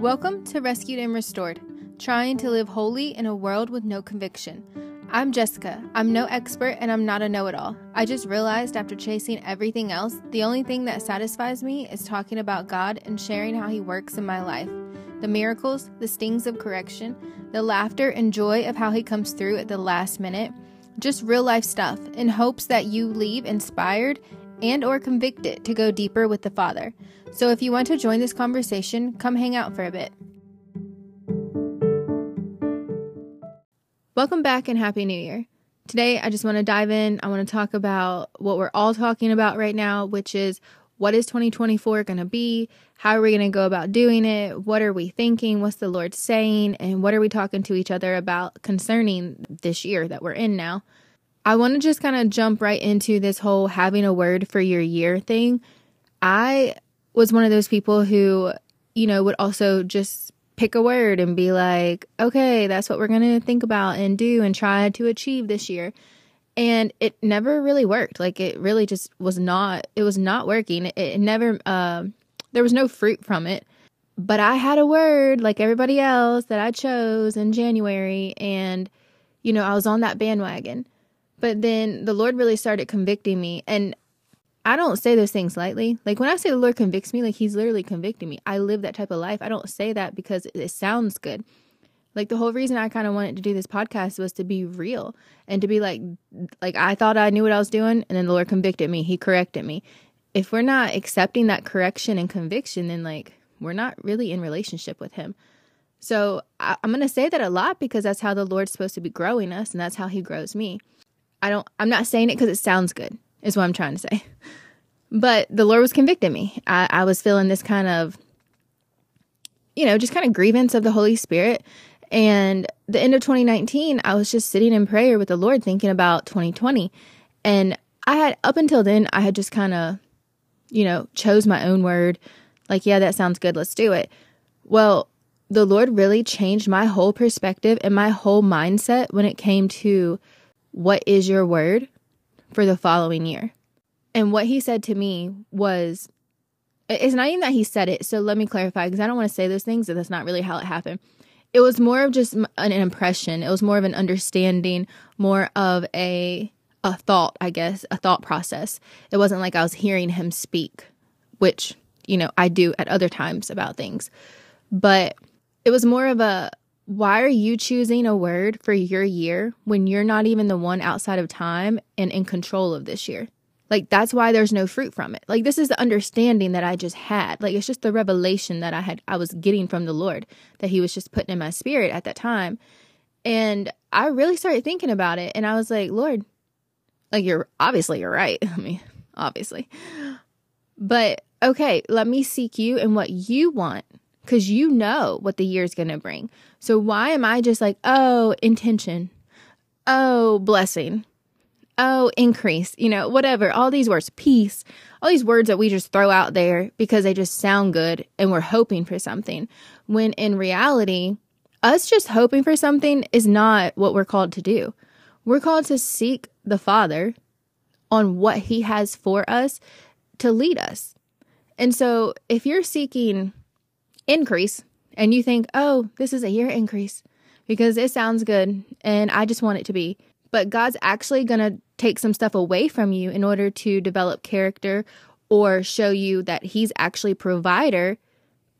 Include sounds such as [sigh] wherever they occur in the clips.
Welcome to Rescued and Restored, trying to live holy in a world with no conviction. I'm Jessica. I'm no expert and I'm not a know it all. I just realized after chasing everything else, the only thing that satisfies me is talking about God and sharing how He works in my life. The miracles, the stings of correction, the laughter and joy of how He comes through at the last minute. Just real life stuff in hopes that you leave inspired and or convicted to go deeper with the Father. So if you want to join this conversation, come hang out for a bit. Welcome back and Happy New Year. Today, I just want to dive in. I want to talk about what we're all talking about right now, which is what is 2024 going to be? How are we going to go about doing it? What are we thinking? What's the Lord saying? And what are we talking to each other about concerning this year that we're in now? I want to just kind of jump right into this whole having a word for your year thing. I was one of those people who, you know, would also just pick a word and be like, okay, that's what we're going to think about and do and try to achieve this year. And it never really worked. Like it really just was not, it was not working. It, never, uh, there was no fruit from it. But I had a word like everybody else that I chose in January. And, you know, I was on that bandwagon. But then the Lord really started convicting me. And I don't say those things lightly. Like when I say the Lord convicts me, like He's literally convicting me. I live that type of life. I don't say that because it sounds good. Like the whole reason I kind of wanted to do this podcast was to be real and to be like, like I thought I knew what I was doing, and then the Lord convicted me. He corrected me. If we're not accepting that correction and conviction, then like we're not really in relationship with Him. So I, I'm going to say that a lot because that's how the Lord's supposed to be growing us, and that's how He grows me. I don't. I'm not saying it because it sounds good is what I'm trying to say. But the Lord was convicting me. I, I was feeling this kind of, you know, just kind of grievance of the Holy Spirit. And the end of 2019, I was just sitting in prayer with the Lord thinking about 2020. And I had, up until then, I had just kind of, you know, chose my own word. Like, yeah, that sounds good. Let's do it. Well, the Lord really changed my whole perspective and my whole mindset when it came to what is your word for the following year. And what he said to me was, it's not even that he said it. So let me clarify because I don't want to say those things, and that's not really how it happened. It was more of just an impression. It was more of an understanding, more of a a thought, I guess, a thought process. It wasn't like I was hearing him speak, which, you know, I do at other times about things. But it was more of a why are you choosing a word for your year when you're not even the one outside of time and in control of this year? Like, that's why there's no fruit from it. Like, this is the understanding that I just had. Like, it's just the revelation that I had, I was getting from the Lord that He was just putting in my spirit at that time. And I really started thinking about it. And I was like, Lord, like, you're obviously, you're right. [laughs] I mean, obviously. But okay, let me seek you and what you want because you know what the year is going to bring. So why am I just like, oh, intention, oh, blessing, oh, increase, you know, whatever, all these words, peace, all these words that we just throw out there because they just sound good and we're hoping for something. When in reality, us just hoping for something is not what we're called to do. We're called to seek the Father on what He has for us to lead us. And so if you're seeking increase and you think, oh, this is a year increase because it sounds good and I just want it to be. But God's actually going to take some stuff away from you in order to develop character or show you that He's actually provider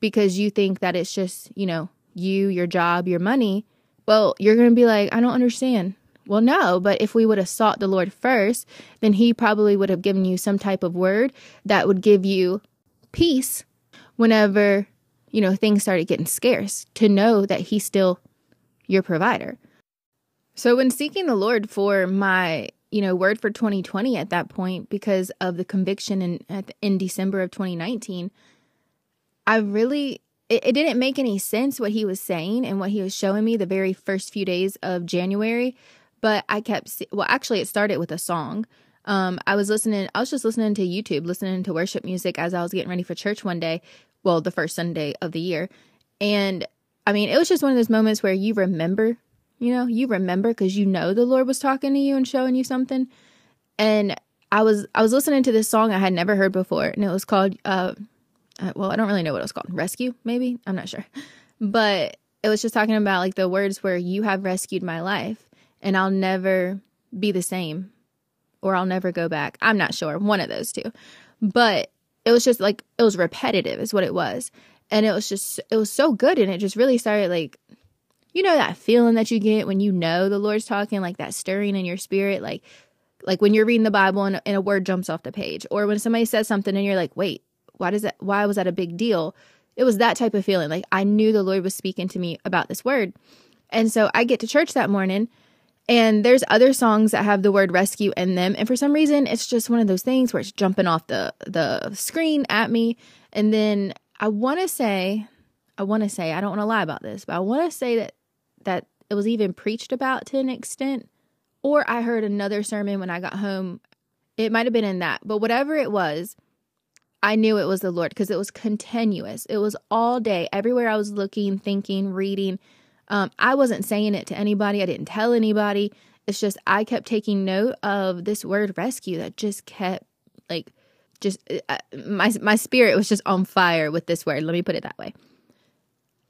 because you think that it's just, you know, you, your job, your money. Well, you're going to be like, I don't understand. Well, no, but if we would have sought the Lord first, then He probably would have given you some type of word that would give you peace whenever you know, things started getting scarce to know that He's still your provider. So, when seeking the Lord for my, you know, word for 2020 at that point, because of the conviction in, in December of 2019, I really, it, it didn't make any sense what He was saying and what He was showing me the very first few days of January. But I kept, well, actually, it started with a song. Um, I was listening, I was just listening to YouTube, listening to worship music as I was getting ready for church one day well, the first Sunday of the year. And I mean, it was just one of those moments where you remember, you know, you remember because you know the Lord was talking to you and showing you something. And I was I was listening to this song I had never heard before, and it was called uh, uh, well, I don't really know what it was called. Rescue, maybe? I'm not sure. But it was just talking about like the words where you have rescued my life and I'll never be the same or I'll never go back. I'm not sure. One of those two. But it was just like, it was repetitive, is what it was. And it was just, it was so good. And it just really started like, you know, that feeling that you get when you know the Lord's talking, like that stirring in your spirit, like, like when you're reading the Bible and, and a word jumps off the page, or when somebody says something and you're like, wait, why does that, why was that a big deal? It was that type of feeling. Like I knew the Lord was speaking to me about this word. And so I get to church that morning and there's other songs that have the word rescue in them. And for some reason, it's just one of those things where it's jumping off the, the screen at me. And then I want to say, I want to say, I don't want to lie about this, but I want to say that, that it was even preached about to an extent. Or I heard another sermon when I got home. It might have been in that, but whatever it was, I knew it was the Lord because it was continuous. It was all day, everywhere I was looking, thinking, reading. Um, I wasn't saying it to anybody, I didn't tell anybody. It's just I kept taking note of this word rescue that just kept like just uh, my my spirit was just on fire with this word. Let me put it that way.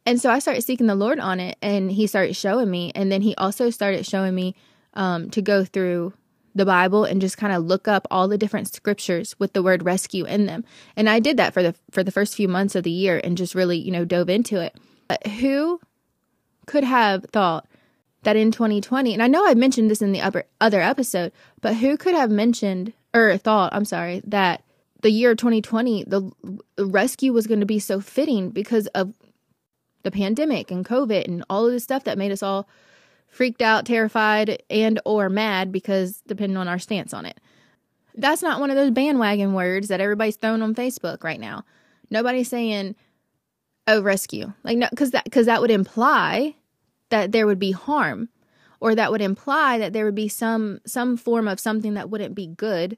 And so I started seeking the Lord on it, and He started showing me. And then He also started showing me um, to go through the Bible and just kind of look up all the different scriptures with the word rescue in them. And I did that for the for the first few months of the year and just really, you know, dove into it. But who could have thought that in 2020, and I know I mentioned this in the upper, other episode, but who could have mentioned or thought, I'm sorry, that the year 2020, the rescue was going to be so fitting because of the pandemic and COVID and all of this stuff that made us all freaked out, terrified, and or mad because depending on our stance on it. That's not one of those bandwagon words that everybody's throwing on Facebook right now. Nobody's saying, "Oh, rescue." Like no cuz that cuz that would imply that there would be harm or that would imply that there would be some some form of something that wouldn't be good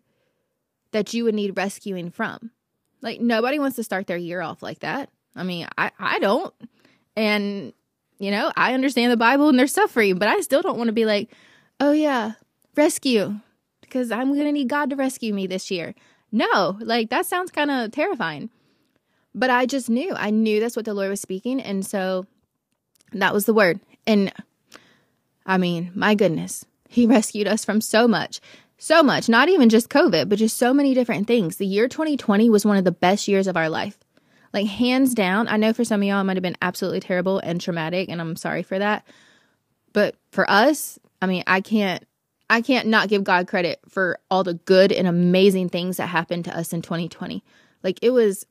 that you would need rescuing from. Like nobody wants to start their year off like that. I mean, I I don't. And you know, I understand the Bible and there's suffering, but I still don't want to be like, oh yeah, rescue, because I'm to need God to rescue me this year. No, like that sounds kind of terrifying. But I just knew, I knew that's what the Lord was speaking. And so that was the word. And I mean, my goodness, He [laughs] rescued us from so much. So much, not even just COVID, but just so many different things. The year 2020 was one of the best years of our life. Like hands down, I know for some of y'all it might have been absolutely terrible and traumatic, and I'm sorry for that. But for us, I mean, I can't I can't not give God credit for all the good and amazing things that happened to us in 2020. Like it was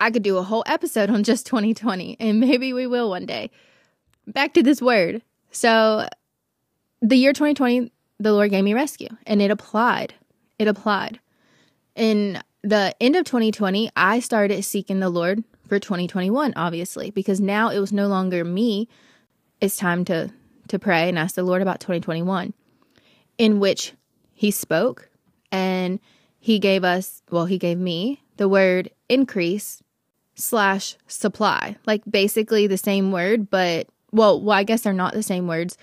I could do a whole episode on just 2020 and maybe we will one day. Back to this word. So the year 2020 the Lord gave me rescue and it applied. It applied. In the end of 2020, I started seeking the Lord for 2021, obviously, because now it was no longer me. It's time to to pray and ask the Lord about 2021, in which He spoke and He gave us, well, He gave me the word increase slash supply, like basically the same word, but well, well, I guess they're not the same words,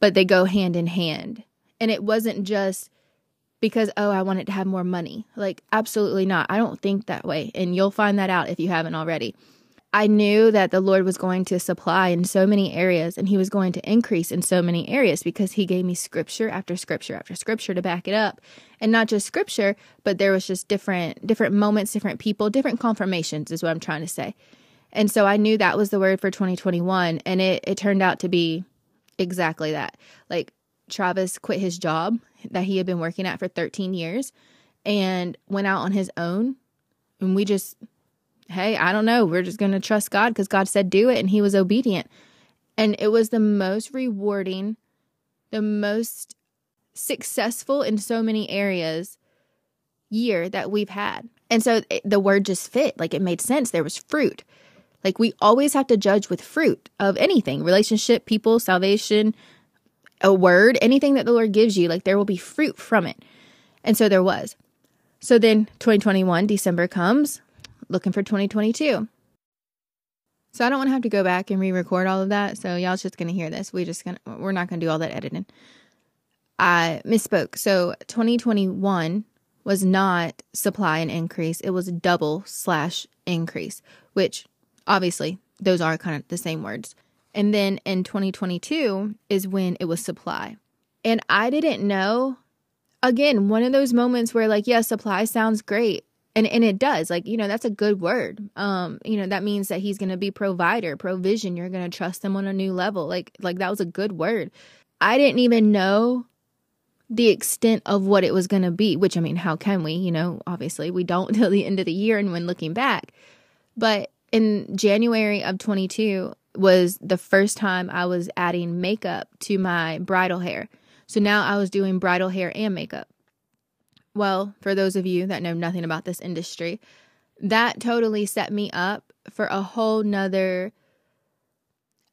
but they go hand in hand. And it wasn't just because, oh, I wanted to have more money. Like, absolutely not. I don't think that way. And you'll find that out if you haven't already. I knew that the Lord was going to supply in so many areas and He was going to increase in so many areas because He gave me scripture after scripture after scripture to back it up. And not just scripture, but there was just different different moments, different people, different confirmations is what I'm trying to say. And so I knew that was the word for 2021 and it it turned out to be exactly that. Like Travis quit his job that he had been working at for 13 years and went out on his own. And we just, hey, I don't know, we're just going to trust God because God said do it and he was obedient. And it was the most rewarding, the most successful in so many areas year that we've had. And so it, the word just fit, like it made sense. There was fruit. Like we always have to judge with fruit of anything relationship, people, salvation, a word, anything that the Lord gives you, like there will be fruit from it. And so there was. So then 2021, December comes, looking for 2022. So I don't want to have to go back and re-record all of that. So y'all's just gonna hear this. We just gonna we're not gonna do all that editing. I misspoke. So 2021 was not supply and increase, it was double slash increase, which obviously those are kind of the same words. And then in 2022 is when it was supply. And I didn't know. Again, one of those moments where, like, yeah, supply sounds great. And, and it does like you know that's a good word um you know that means that he's going to be provider provision you're going to trust him on a new level like like that was a good word i didn't even know the extent of what it was going to be, which I mean, how can we? You know, obviously we don't [laughs] till the end of the year and when looking back. But in January of 22 was the first time I was adding makeup to my bridal hair. So now I was doing bridal hair and makeup. Well, for those of you that know nothing about this industry, that totally set me up for a whole nother,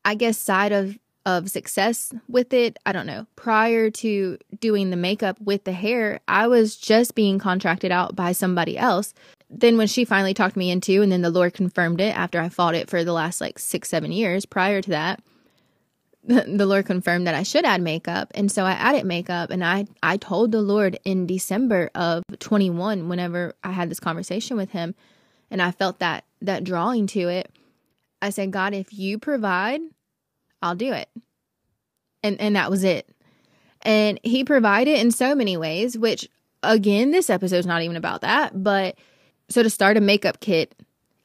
I guess, side of of success with it. I don't know. Prior to doing the makeup with the hair, I was just being contracted out by somebody else. Then, when she finally talked me into, and then the Lord confirmed it after I fought it for the last like six, seven years prior to that, [laughs] the Lord confirmed that I should add makeup. And so I added makeup and I, I told the Lord in December of 21, whenever I had this conversation with him and I felt that, that drawing to it, I said, God, if you provide, I'll do it. And and that was it. And he provided in so many ways, which again, this episode's not even about that, but so to start a makeup kit,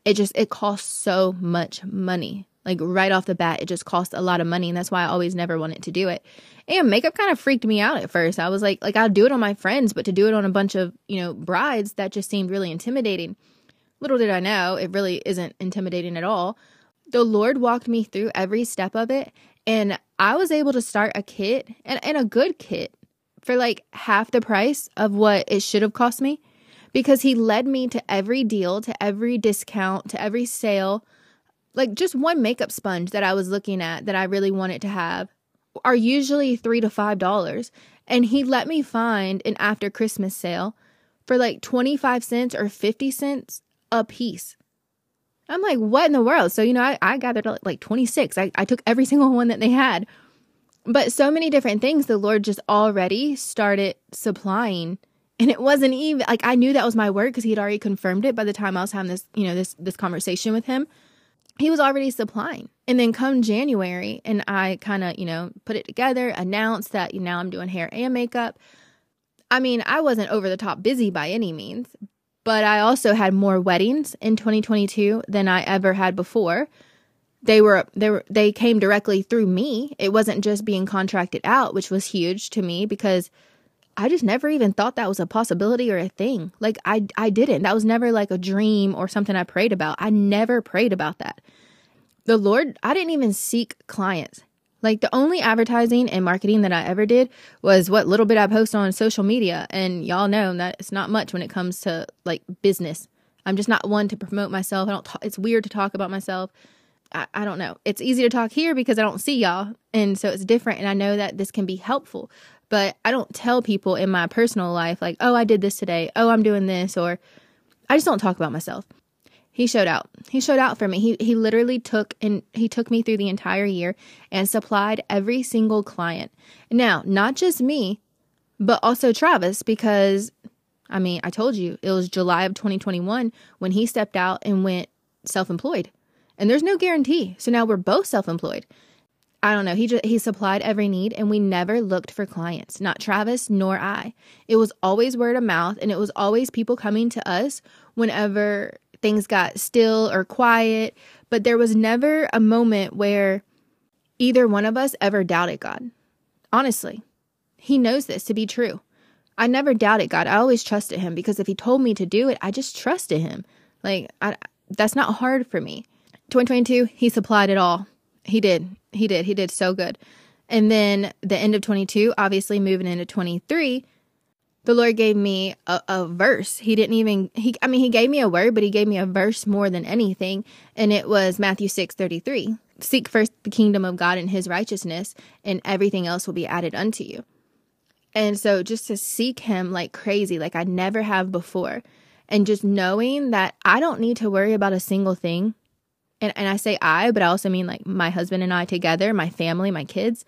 it just it costs so much money. Like right off the bat, it just costs a lot of money, and that's why I always never wanted to do it. And makeup kind of freaked me out at first. I was like, like I'll do it on my friends, but to do it on a bunch of you know brides, that just seemed really intimidating. Little did I know, it really isn't intimidating at all. The Lord walked me through every step of it, and I was able to start a kit and, and a good kit for like half the price of what it should have cost me because He led me to every deal, to every discount, to every sale. Like just one makeup sponge that I was looking at that I really wanted to have are usually three to five dollars. And he let me find an after Christmas sale for like 25 cents or 50 cents a piece. I'm like, what in the world? So, you know, I, I gathered like 26. I, I took every [laughs] single one that they had. But so many different things the Lord just already started supplying. And it wasn't even like I knew that was my word because he had already confirmed it by the time I was having this, you know, this this conversation with him. He was already supplying. And then come January, and I kind of, you know, put it together, announced that you know, now I'm doing hair and makeup. I mean, I wasn't over the top busy by any means, but I also had more weddings in 2022 than I ever had before. They were they were they came directly through me. It wasn't just being contracted out, which was huge to me because I just never even thought that was a possibility or a thing. Like I I didn't. That was never like a dream or something I prayed about. I never prayed about that. The Lord, I didn't even seek clients. Like the only advertising and marketing that I ever did was what little bit I post on social media. And y'all know that it's not much when it comes to like business. I'm just not one to promote myself. I don't, talk, it's weird to talk about myself. I, I don't know. It's easy to talk here because I don't see y'all. And so it's different. And I know that this can be helpful, but I don't tell people in my personal life, like, oh, I did this today. Oh, I'm doing this. Or I just don't talk about myself he showed out. He showed out for me. He he literally took and he took me through the entire year and supplied every single client. Now, not just me, but also Travis because I mean, I told you it was July of 2021 when he stepped out and went self-employed. And there's no guarantee. So now we're both self-employed. I don't know. He just he supplied every need and we never looked for clients, not Travis nor I. It was always word of mouth and it was always people coming to us whenever things got still or quiet, but there was never a moment where either one of us ever doubted God. Honestly, He knows this to be true. I never doubted God. I always trusted Him because if He told me to do it, I just trusted Him. Like, I, that's not hard for me. 2022, He supplied it all. He did. He did. He did so good. And then the end of 22, obviously moving into 23, the Lord gave me a, a, verse. He didn't even he I mean he gave me a word, but he gave me a verse more than anything, and it was Matthew 6:33. Seek first the kingdom of God and his righteousness, and everything else will be added unto you. And so just to seek him like crazy, like I never have before, and just knowing that I don't need to worry about a single thing. And and I say I, but I also mean like my husband and I together, my family, my kids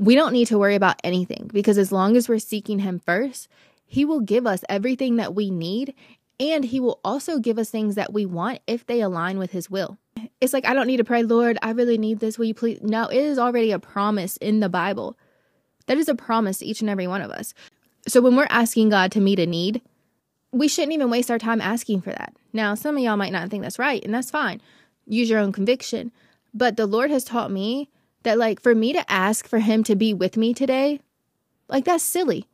we don't need to worry about anything because as long as we're seeking Him first, He will give us everything that we need, and He will also give us things that we want if they align with His will. It's like, I don't need to pray, Lord, I really need this. Will you please? No, it is already a promise in the Bible. That is a promise to each and every one of us. So when we're asking God to meet a need, we shouldn't even waste our time asking for that. Now, some of y'all might not think that's right, and that's fine. Use your own conviction. But the Lord has taught me that, like, for me to ask for Him to be with me today, like, that's silly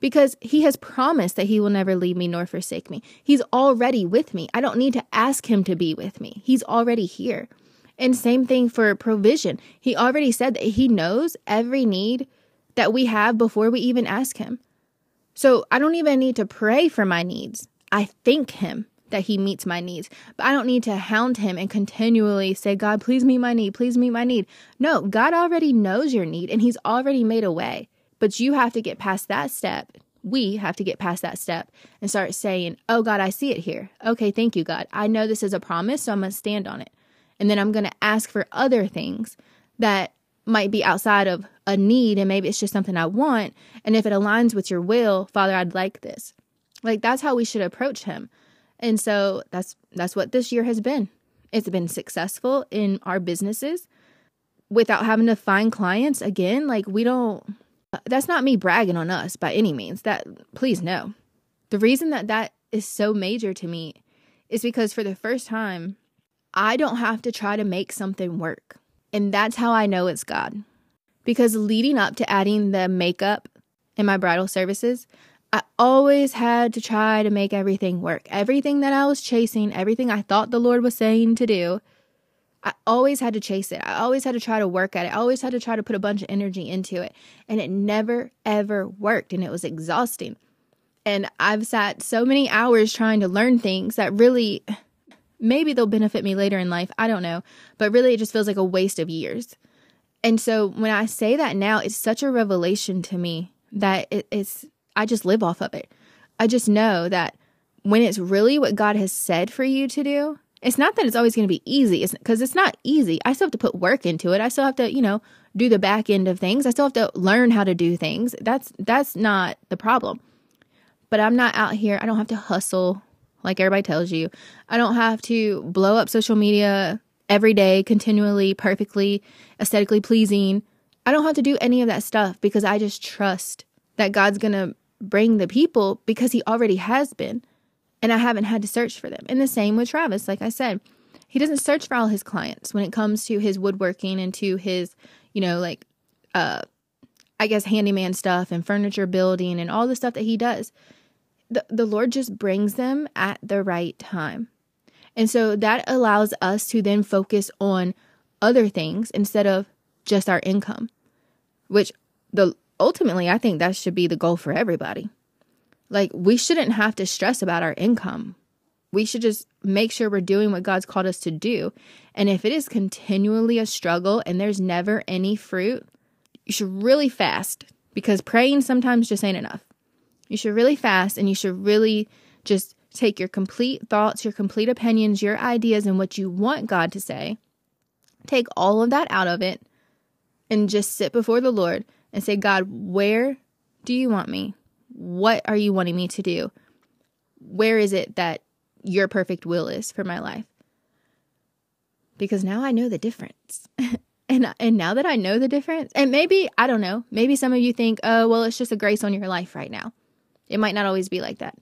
because He has promised that He will never leave me nor forsake me. He's already with me. I don't need to ask Him to be with me, He's already here. And same thing for provision. He already said that He knows every need that we have before we even ask Him. So I don't even need to pray for my needs. I thank Him that He meets my needs. But I don't need to hound Him and continually say, God, please meet my need. Please meet my need. No, God already knows your need and He's already made a way. But you have to get past that step. We have to get past that step and start saying, Oh, God, I see it here. Okay, thank you, God. I know this is a promise, so I'm going to stand on it. And then I'm going to ask for other things that might be outside of a need and maybe it's just something I want. And if it aligns with your will, Father, I'd like this. Like that's how we should approach him. And so that's that's what this year has been. It's been successful in our businesses without having to find clients again. Like we don't that's not me bragging on us by any means. That please no. The reason that that is so major to me is because for the first time I don't have to try to make something work. And that's how I know it's God. Because leading up to adding the makeup in my bridal services, I always had to try to make everything work. Everything that I was chasing, everything I thought the Lord was saying to do, I always had to chase it. I always had to try to work at it. I always had to try to put a bunch of energy into it. And it never, ever worked. And it was exhausting. And I've sat so many hours trying to learn things that really Maybe they'll benefit me later in life. I don't know. But really, it just feels like a waste of years. And so when I say that now, it's such a revelation to me that it, it's, I just live off of it. I just know that when it's really what God has said for you to do, it's not that it's always going to be easy. It's because it's not easy. I still have to put work into it. I still have to, you know, do the back end of things. I still have to learn how to do things. That's that's not the problem. But I'm not out here. I don't have to hustle like everybody tells you. I don't have to blow up social media every day, continually, perfectly, aesthetically pleasing. I don't have to do any of that stuff because I just trust that God's going to bring the people because He already has been. And I haven't had to search for them. And the same with Travis, like I said. He doesn't search for all his clients when it comes to his woodworking and to his, you know, like, uh, I guess handyman stuff and furniture building and all the stuff that he does the, the Lord just brings them at the right time. And so that allows us to then focus on other things instead of just our income, which the ultimately I think that should be the goal for everybody. Like we shouldn't have to stress about our income. We should just make sure we're doing what God's called us to do. And if it is continually a struggle and there's never any fruit, you should really fast because praying sometimes just ain't enough. You should really fast and you should really just take your complete thoughts, your complete opinions, your ideas, and what you want God to say. Take all of that out of it and just sit before the Lord and say, God, where do you want me? What are you wanting me to do? Where is it that your perfect will is for my life? Because now I know the difference. [laughs] and and now that I know the difference, and maybe I don't know, maybe some of you think, "Oh, well, it's just a grace on your life right now." It might not always be like that.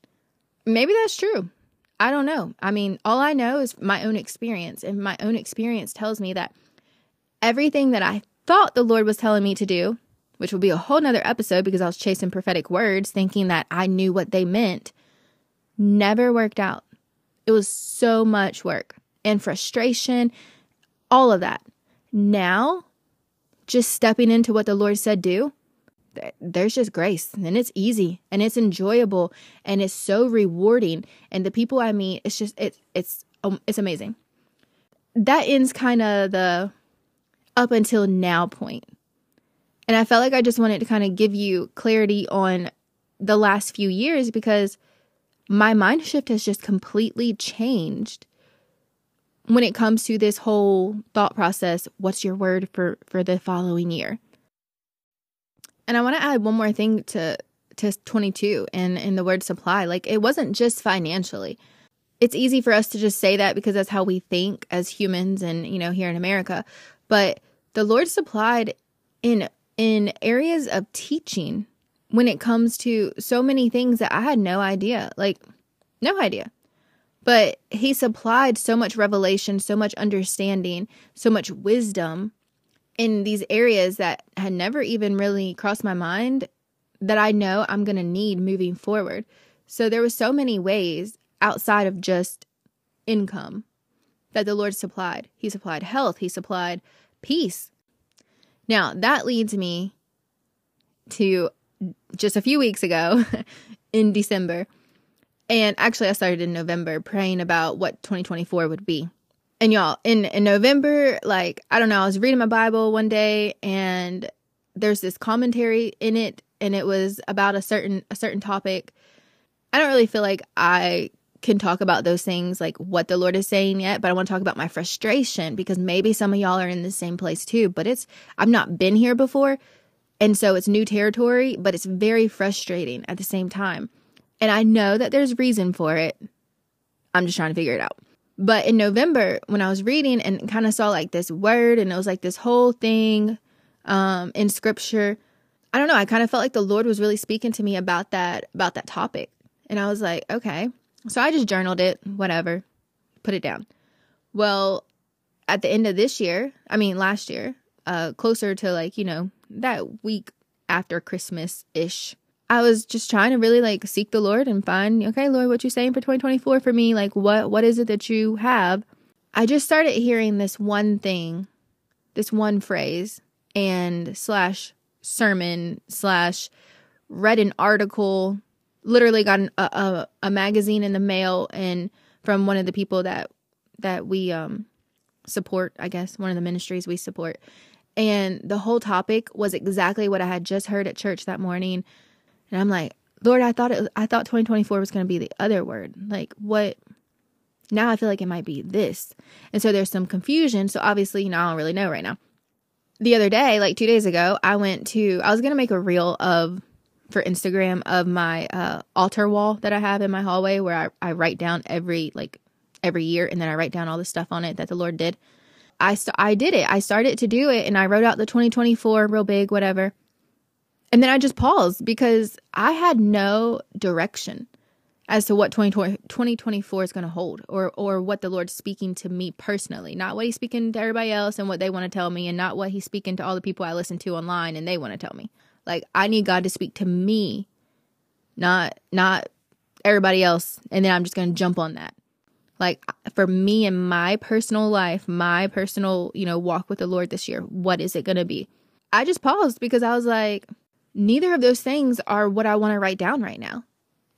Maybe that's true. I don't know. I mean, all I know is my own experience, and my own experience tells me that everything that I thought the Lord was telling me to do, which will be a whole nother episode because I was chasing prophetic words, thinking that I knew what they meant, never worked out. It was so much work and frustration, all of that. Now, just stepping into what the Lord said do, there's just grace and it's easy and it's enjoyable and it's so rewarding and the people i meet it's just it's it's um, it's amazing that ends kind of the up until now point and i felt like i just wanted to kind of give you clarity on the last few years because my mind shift has just completely changed when it comes to this whole thought process what's your word for for the following year and I want to add one more thing to to 22 and in the word supply. Like it wasn't just financially. It's easy for us to just say that because that's how we think as humans and, you know, here in America. But the Lord supplied in in areas of teaching when it comes to so many things that I had no idea. Like no idea. But he supplied so much revelation, so much understanding, so much wisdom in these areas that had never even really crossed my mind that I know I'm going to need moving forward. So there were so many ways outside of just income that the Lord supplied. He supplied health, he supplied peace. Now, that leads me to just a few weeks ago [laughs] in December. And actually I started in November praying about what 2024 would be and y'all in in november like i don't know i was reading my bible one day and there's this commentary in it and it was about a certain a certain topic i don't really feel like i can talk about those things like what the lord is saying yet but i want to talk about my frustration because maybe some of y'all are in the same place too but it's i've not been here before and so it's new territory but it's very frustrating at the same time and i know that there's reason for it i'm just trying to figure it out but in November, when I was reading and kind of saw like this word and it was like this whole thing um, in scripture, I don't know. I kind of felt like the Lord was really speaking to me about that about that topic, and I was like, okay. So I just journaled it, whatever, put it down. Well, at the end of this year, I mean last year, uh, closer to like you know that week after Christmas ish, I was just trying to really like seek the Lord and find, okay, Lord, what you saying for 2024 for me? Like what what is it that you have? I just started hearing this one thing, this one phrase, and slash sermon slash read an article, literally got an, a, a a magazine in the mail and from one of the people that that we um support, I guess, one of the ministries we support. And the whole topic was exactly what I had just heard at church that morning and I'm like, Lord, I thought it I thought 2024 was going to be the other word. Like what now I feel like it might be this. And so there's some confusion. So obviously, you know, I don't really know right now. The other day, like 2 days ago, I went to I was going to make a reel of for Instagram of my uh, altar wall that I have in my hallway where I, I write down every like every year and then I write down all the stuff on it that the Lord did. I st- I did it. I started to do it and I wrote out the 2024 real big whatever. And then I just paused because I had no direction as to what 2020, 2024 is going to hold or or what the Lord's speaking to me personally, not what he's speaking to everybody else and what they want to tell me and not what he's speaking to all the people I listen to online and they want to tell me. Like I need God to speak to me, not not everybody else and then I'm just going to jump on that. Like for me in my personal life, my personal, you know, walk with the Lord this year, what is it going to be? I just paused because I was like neither of those things are what I want to write down right now.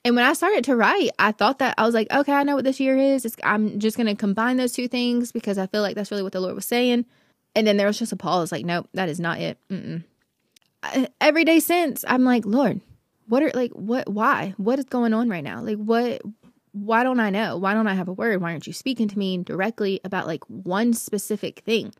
And when I started to write, I thought that I was like, okay, I know what this year is. It's, I'm just going to combine those two things because I feel like that's really what the Lord was saying. And then there was just a pause like, nope, that is not it. Mm-mm. Every day since, I'm like, Lord, what are like, what, why? What is going on right now? Like, what, why don't I know? Why don't I have a word? Why aren't you speaking to me directly about like one specific thing?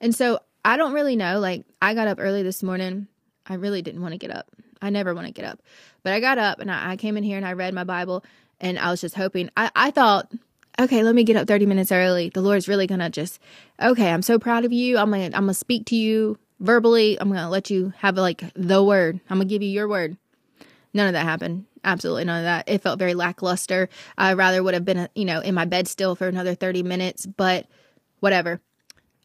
And so I don't really know. Like, I got up early this morning I really didn't want to get up. I never want to get up. But I got up and I, I, came in here and I read my Bible and I was just hoping. I, I thought, okay, let me get up 30 minutes early. The Lord's really to just, okay, I'm so proud of you. I'm to I'm to speak to you verbally. I'm going to let you have like the word. I'm going to give you your word. None of that happened. Absolutely none of that. It felt very lackluster. I rather would have been, you know, in my bed still for another 30 minutes, but whatever.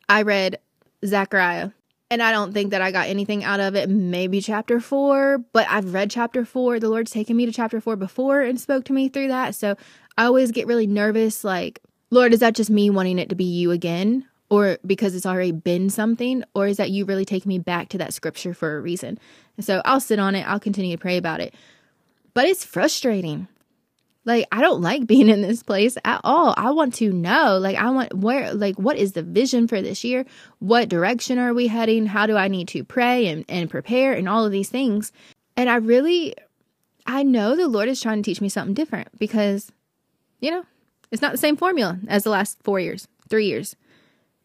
I read Zechariah and I don't think that I got anything out of it. Maybe chapter four, but I've read chapter four. The Lord's taken me to chapter four before and spoke to me through that. So I always get really nervous like, Lord, is that just me wanting it to be you again? Or because it's already been something? Or is that you really take me back to that scripture for a reason? And so I'll sit on it. I'll continue to pray about it. But it's frustrating like, I don't like [laughs] being in this place at all. I want to know, like, I want where, like, what is the vision for this year? What direction are we heading? How do I need to pray and, and prepare and all of these things? And I really, I know the Lord is trying to teach me something different because, you know, it's not the same formula as the last four years, three years.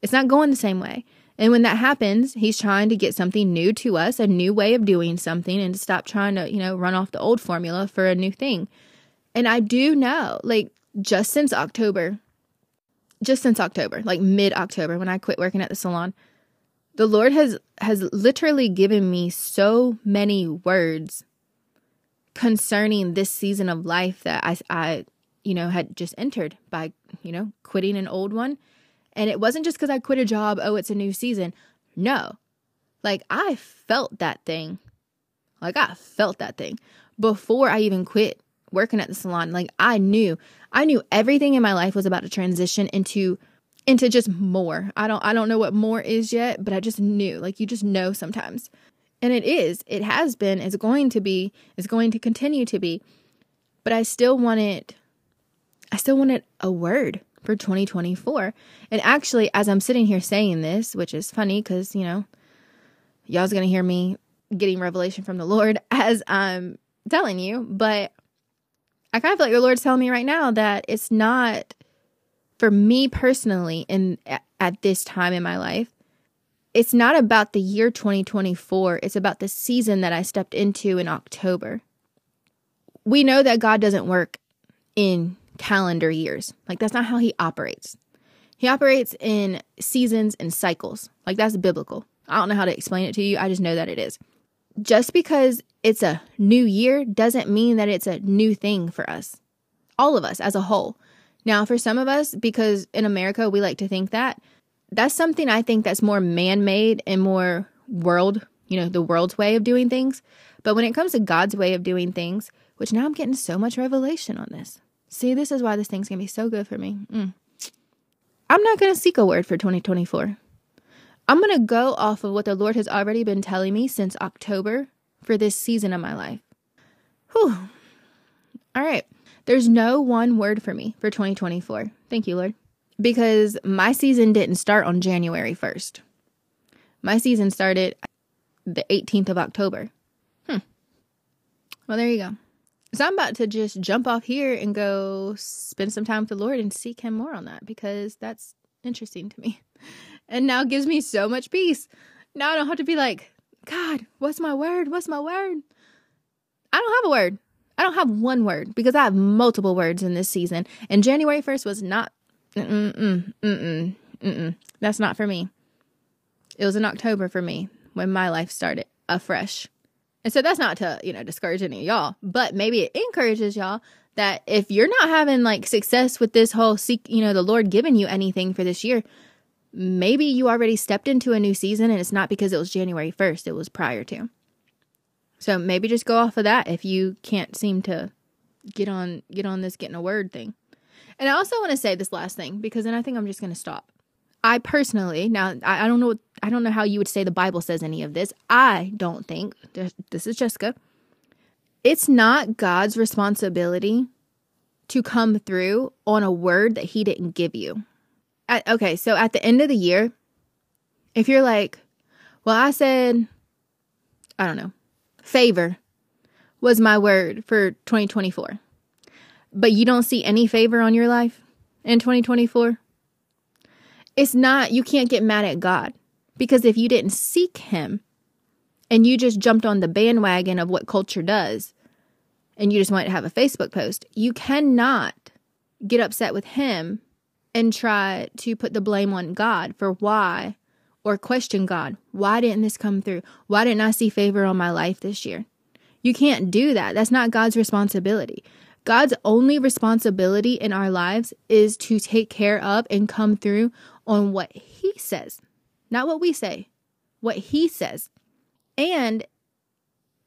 It's not going the same way. And when that happens, he's trying to get something new to us, a new way of doing something, and to stop trying to, you know, run off the old formula for a new thing. And I do know, like, just since October, just since October, like mid October, when I quit working at the salon, the Lord has has literally given me so many words concerning this season of life that I I you know had just entered by you know quitting an old one and it wasn't just because I quit a job oh it's a new season no like I felt that thing like I felt that thing before I even quit working at the salon like I knew I knew everything in my life was about to transition into into just more. I don't I don't know what more is yet, but I just knew. Like you just know sometimes. And it is. It has been. It's going to be. It's going to continue to be. But I still wanted I still wanted a word for 2024. And actually, as I'm sitting here saying this, which is funny because, you know, y'all's going to hear me getting revelation from the Lord [laughs] as I'm telling you, but I kind of feel like the Lord's telling me right now that it's not for me personally in at this time in my life. It's not about the year 2024, it's about the season that I stepped into in October. We know that God doesn't work in calendar years. Like that's not how he operates. He operates in seasons and cycles. Like that's biblical. I don't know how to explain it to you. I just know that it is. Just because it's a new year doesn't mean that it's a new thing for us, all of us as a whole. Now, for some of us, because in America we like to think that, that's something I think that's more man made and more world, you know, the world's way of doing things. But when it comes to God's way of doing things, which now I'm getting so much revelation on this. See, this is why this thing's gonna be so good for me. Mm. I'm not gonna seek a word for 2024. I'm gonna go off of what the Lord has already been telling me since October for this season of my life. Whew. All right. There's no one word for me for 2024. Thank you, Lord. Because my season didn't start on January 1st. My season started the 18th of October. Hmm. Well, there you go. So I'm about to just jump off here and go spend some time with the Lord and seek Him more on that because that's interesting to me. [laughs] And now gives me so much peace. Now I don't have to be like, God, what's my word? What's my word? I don't have a word. I don't have one word because I have multiple words in this season. And January 1st was not, mm-mm, mm-mm, mm-mm. That's not for me. It was in October for me when my life started afresh. And so that's not to, you know, discourage any of y'all, but maybe it encourages y'all that if you're not having like success with this whole seek, you know, the Lord giving you anything for this year, maybe you already stepped into a new season and it's not because it was January 1st, it was prior to. So maybe just go off of that if you can't seem to get on get on this getting a word thing. And I also want to say this last thing because then I think I'm just going to stop. I personally, now I, I don't know I don't know how you would say the Bible says any of this. I don't think this is Jessica. It's not God's responsibility to come through on a word that he didn't give you at, okay, so at the end of the year, if you're like, well, I said, I don't know, favor was my word for 2024, but you don't see any favor on your life in 2024, it's not, you can't get mad at God because if you didn't seek Him and you just jumped on the bandwagon of what culture does and you just wanted to have a Facebook post, you cannot get upset with Him and try to put the blame on God for why or question God. Why didn't this come through? Why didn't I see favor on my life this year? You can't do that. That's not God's responsibility. God's only responsibility in our lives is to take care of and come through on what He says, not what we say, what He says. And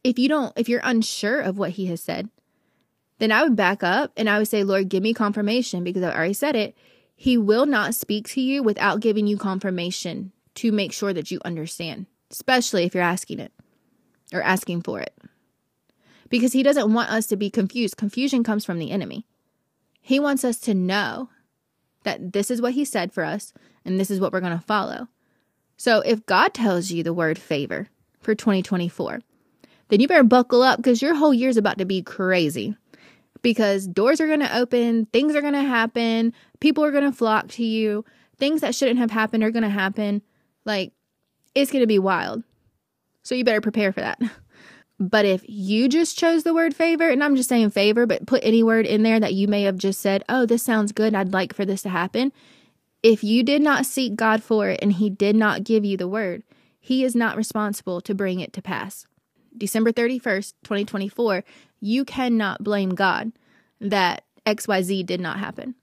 if you don't, if you're unsure of what He has said, then I would back up and I would say, Lord, give me confirmation because I already said it. He will not speak to you without giving you confirmation to make sure that you understand, especially if you're asking it or asking for it. Because he doesn't want us to be confused. Confusion comes from the enemy. He wants us to know that this is what he said for us and this is what we're going to follow. So if God tells you the word favor for 2024, then you better buckle up because your whole year is about to be crazy because doors are going to open, things are going to happen, people are going to flock to you, things that shouldn't have happened are going to happen. Like, it's going to be wild. So you better prepare for that. [laughs] But if you just chose the word favor, and I'm just saying favor, but put any word in there that you may have just said, oh, this sounds good, I'd like for this to happen. If you did not seek God for it and He did not give you the word, He is not responsible to bring it to pass. December 31st, 2024, you cannot blame God that XYZ did not happen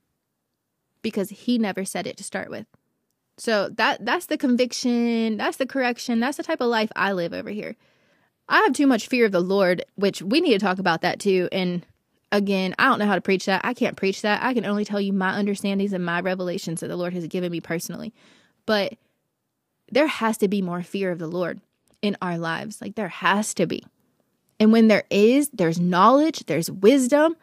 because He never said it to start with. So that that's the conviction, that's the correction, that's the type of life I live over here. I have too much fear of the Lord, which we need to talk about that too. And again, I don't know how to preach that. I can't preach that. I can only tell you my understandings and my revelations that the Lord has given me personally. But there has to be more fear of the Lord in our lives. Like there has to be. And when there is, there's knowledge, there's wisdom,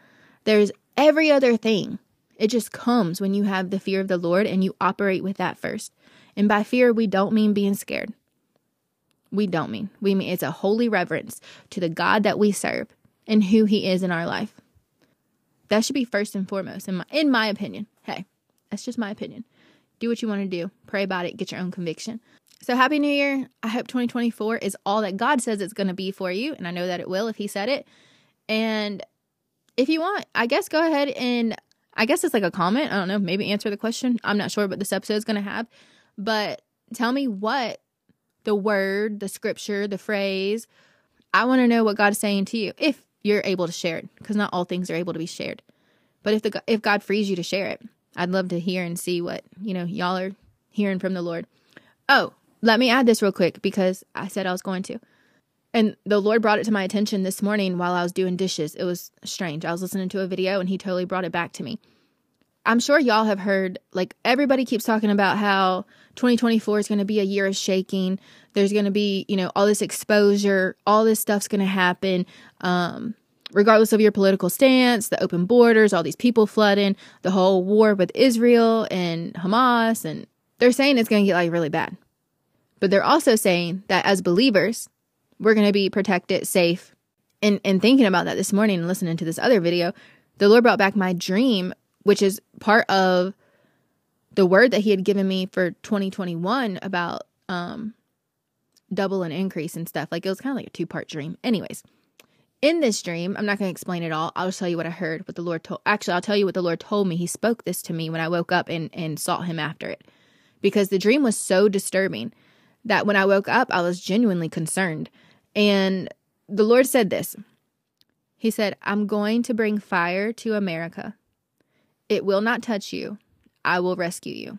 there's every other thing. It just comes when you have the fear of the Lord and you operate with that first. And by fear, we don't mean being scared. We don't mean. We mean it's a holy reverence to the God that we serve and who he is in our life. That should be first and foremost in my in my opinion. Hey, that's just my opinion. Do what you want to do. Pray about it, get your own conviction. So happy new year. I hope 2024 is all that God says it's going to be for you and I know that it will if he said it. And if you want, I guess go ahead and I guess it's like a comment. I don't know, maybe answer the question. I'm not sure what this episode is going to have, but tell me what the word, the scripture, the phrase. I want to know what God is saying to you if you're able to share it because not all things are able to be shared. But if the if God frees you to share it, I'd love to hear and see what, you know, y'all are hearing from the Lord. Oh, let me add this real quick because I said I was going to. And the Lord brought it to my attention this morning while I was doing dishes. It was strange. I was listening to a video and he totally brought it back to me. I'm sure y'all have heard, like, everybody keeps talking about how 2024 is going to be a year of shaking. There's going to be, you know, all this exposure, all this stuff's going to happen. Um, regardless of your political stance, the open borders, all these people flooding, the whole war with Israel and Hamas. And they're saying it's going to get like really bad. But they're also saying that as believers, we're going to be protected, safe. And, and thinking about that this morning and listening to this other video, the Lord brought back my dream which is part of the word that he had given me for 2021 about um double and increase and stuff. Like it was kind of like a two part dream. Anyways, in this dream, I'm not going to explain it all. I'll just tell you what I heard, what the Lord told. Actually, I'll tell you what the Lord told me. He spoke this to me when I woke up and, and sought him after it. Because the dream was so disturbing that when I woke up, I was genuinely concerned. And the Lord said this He said, I'm going to bring fire to America. It will not touch you. I will rescue you.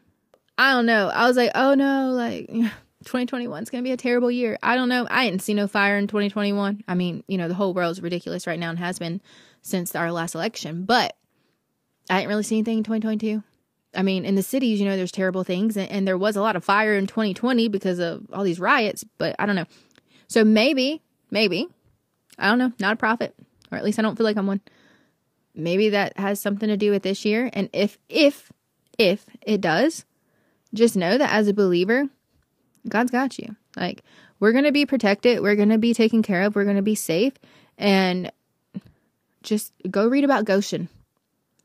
I don't know. I was like, oh no, like [laughs] 2021 is going to be a terrible year. I don't know. I didn't see no fire in 2021. I mean, you know, the whole world's ridiculous right now and has been since our last election, but I didn't really see anything in 2022. I mean, in the cities, you know, there's terrible things, and, and there was a lot of fire in 2020 because of all these riots, but I don't know. So maybe, maybe, I don't know, not a prophet, or at least I don't feel like I'm one maybe that has something to do with this year. And if, if, if it does, just know that as a believer, God's got you. Like, we're going to be protected. We're going to be taken care of. We're going to be safe. And just go read about Goshen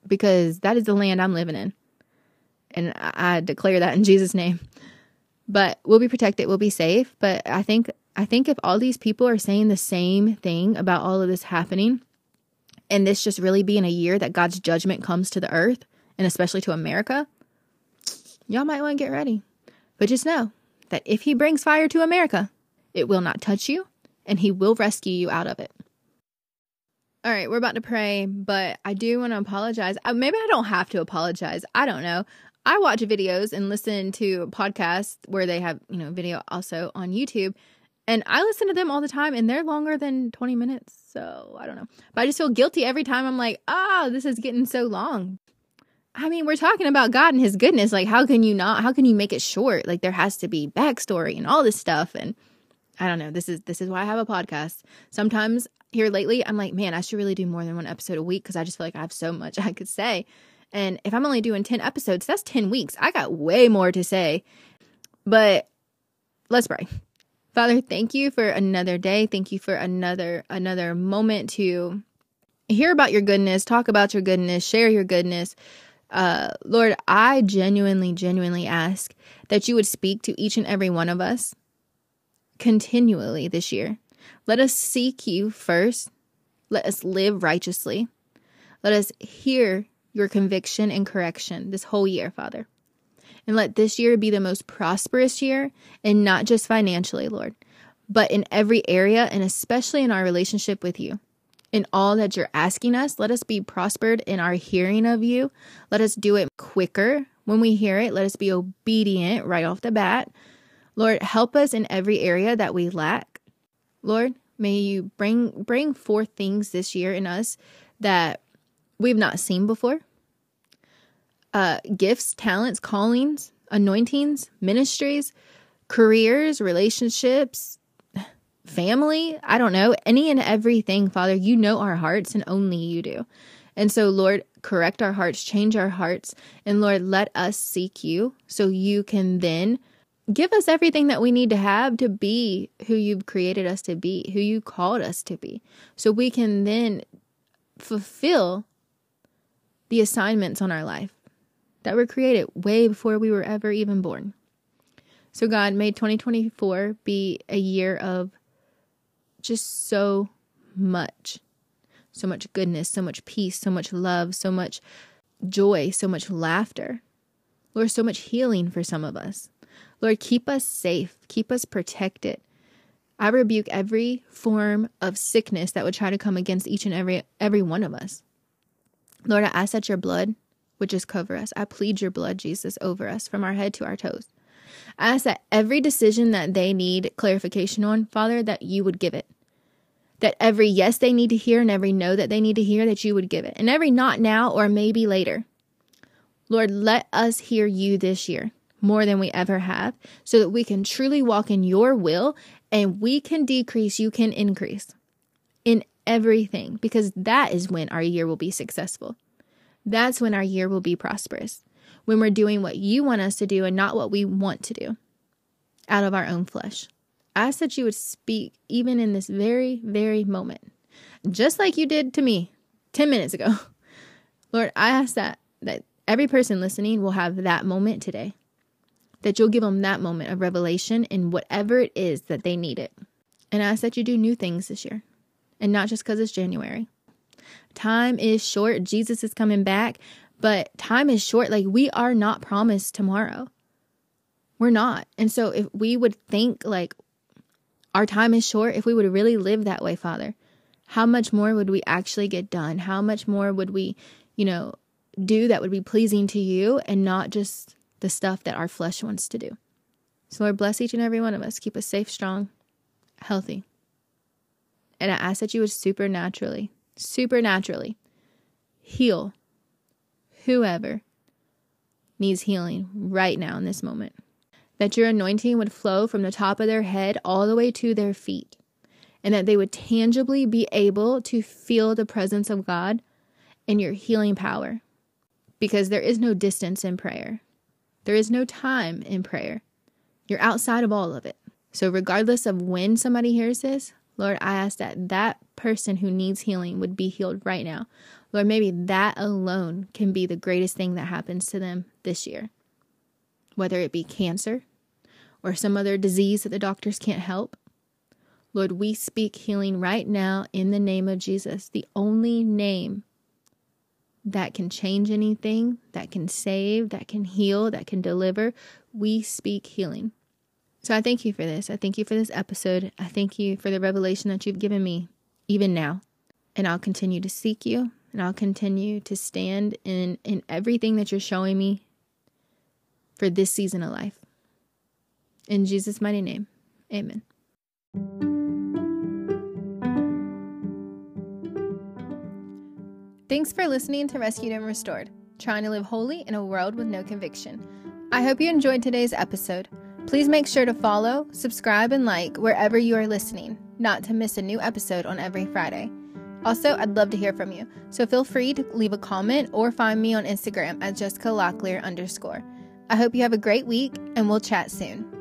because that is the land I'm living in. And I, declare that in Jesus' name. But we'll be protected. We'll be safe. But I think, I think if all these people are saying the same thing about all of this happening, and this just really being a year that God's judgment comes to the earth and especially to America, y'all might want to get ready. But just know that if He brings fire to America, it will not touch you and He will rescue you out of it. All right, we're about to pray, but I do want to apologize. Uh, maybe I don't have to apologize. I don't know. I watch videos and listen to podcasts where they have, you know, video also on YouTube. And I listen to them all the time and they're longer than 20 minutes. So I don't know. But I just feel guilty every time I'm like, ah, oh, this is getting so long. I mean, we're talking about God and his goodness. Like, how can you not, how can you make it short? Like, there has to be backstory and all this stuff. And I don't know. This is, this is why I have a podcast. Sometimes here lately, I'm like, man, I should really do more than one episode a week because I just feel like I have so much [laughs] I could say. And if I'm only doing 10 episodes, that's 10 weeks. I got way more to say. But let's pray. Father, thank you for another day. Thank you for another another moment to hear about your goodness, talk about your goodness, share your goodness. Uh, Lord, I genuinely, genuinely ask that you would speak to each and every one of us, continually this year. Let us seek you first. Let us live righteously. Let us hear your conviction and correction this whole year, Father. And let this year be the most prosperous year, and not just financially, Lord, but in every area, and especially in our relationship with you. In all that you're asking us, let us be prospered in our hearing of you. Let us do it quicker when we hear it. Let us be obedient right off the bat. Lord, help us in every area that we lack. Lord, may you bring bring forth things this year in us that we've not seen before. Uh, gifts, talents, callings, anointings, ministries, careers, relationships, family. I don't know, any and everything, Father. You know our hearts and only you do. And so, Lord, correct our hearts, change our hearts, and Lord, let us seek you so you can then give us everything that we need to have to be who you've created us to be, who you called us to be, so we can then fulfill the assignments on our life that were created way before we were ever even born. So, God, may 2024 be a year of just so much, so much goodness, so much peace, so much love, so much joy, so much laughter. Lord, so much healing for some of us. Lord, keep us safe, keep us protected. I rebuke every form of sickness that would try to come against each and every every one of us. Lord, I ask that your blood would just cover us. I plead your blood, Jesus, over us from our head to our toes. I ask that every decision that they need clarification on, Father, that you would give it. That every yes they need to hear and every no that they need to hear, that you would give it. And every not now or maybe later. Lord, let us hear you this year more than we ever have, so that we can truly walk in your will and we can decrease, you can increase in everything, because that is when our year will be successful. That's when our year will be prosperous, when we're doing what you want us to do and not what we want to do out of our own flesh. I ask that you would speak even in this very, very moment, just like you did to me 10 minutes ago. [laughs] Lord, I ask that, that every person listening will have that moment today that you'll give them that moment of revelation in whatever it is that they need it. And I ask that you do new things this year and not just because it's January. Time is short. Jesus is coming back, but time is short. Like we are not promised tomorrow. We're not. And so if we would think like our time is short, if we would really live that way, Father, how much more would we actually get done? How much more would we, you know, do that would be pleasing to you and not just the stuff that our flesh wants to do. So, Lord, bless each and every one of us. Keep us safe, strong, healthy. And I ask that you would supernaturally, supernaturally heal whoever needs healing right now in this moment. That your anointing would flow from the top of their head all the way to their feet, and that they would tangibly be able to feel the presence of God and your healing power. Because there is no distance in prayer. There is no time in prayer. You're outside of all of it. So, regardless of when somebody hears this, Lord, I ask that that person who needs healing would be healed right now. Lord, maybe that alone can be the greatest thing that happens to them this year. Whether it be cancer or some other disease that the doctors can't help. Lord, we speak healing right now in the name of Jesus, the only name that can change anything, that can save, that can heal, that can deliver. We speak healing. So I thank you for this. I thank you for this episode. I thank you for the revelation that you've given me, even now. And I'll continue to seek you and I'll continue to stand in, in everything that you're showing me for this season of life. In Jesus' mighty name, amen. Thanks for listening to Rescued and Restored, trying to live holy in a world with no conviction. I hope you enjoyed today's episode. Please make sure to follow, subscribe, and like wherever you are listening, not to miss a new episode on every Friday. Also, I'd love to hear from you, so feel free to leave a comment or find me on Instagram at Jessica Locklear underscore. I hope you have a great week, and we'll chat soon.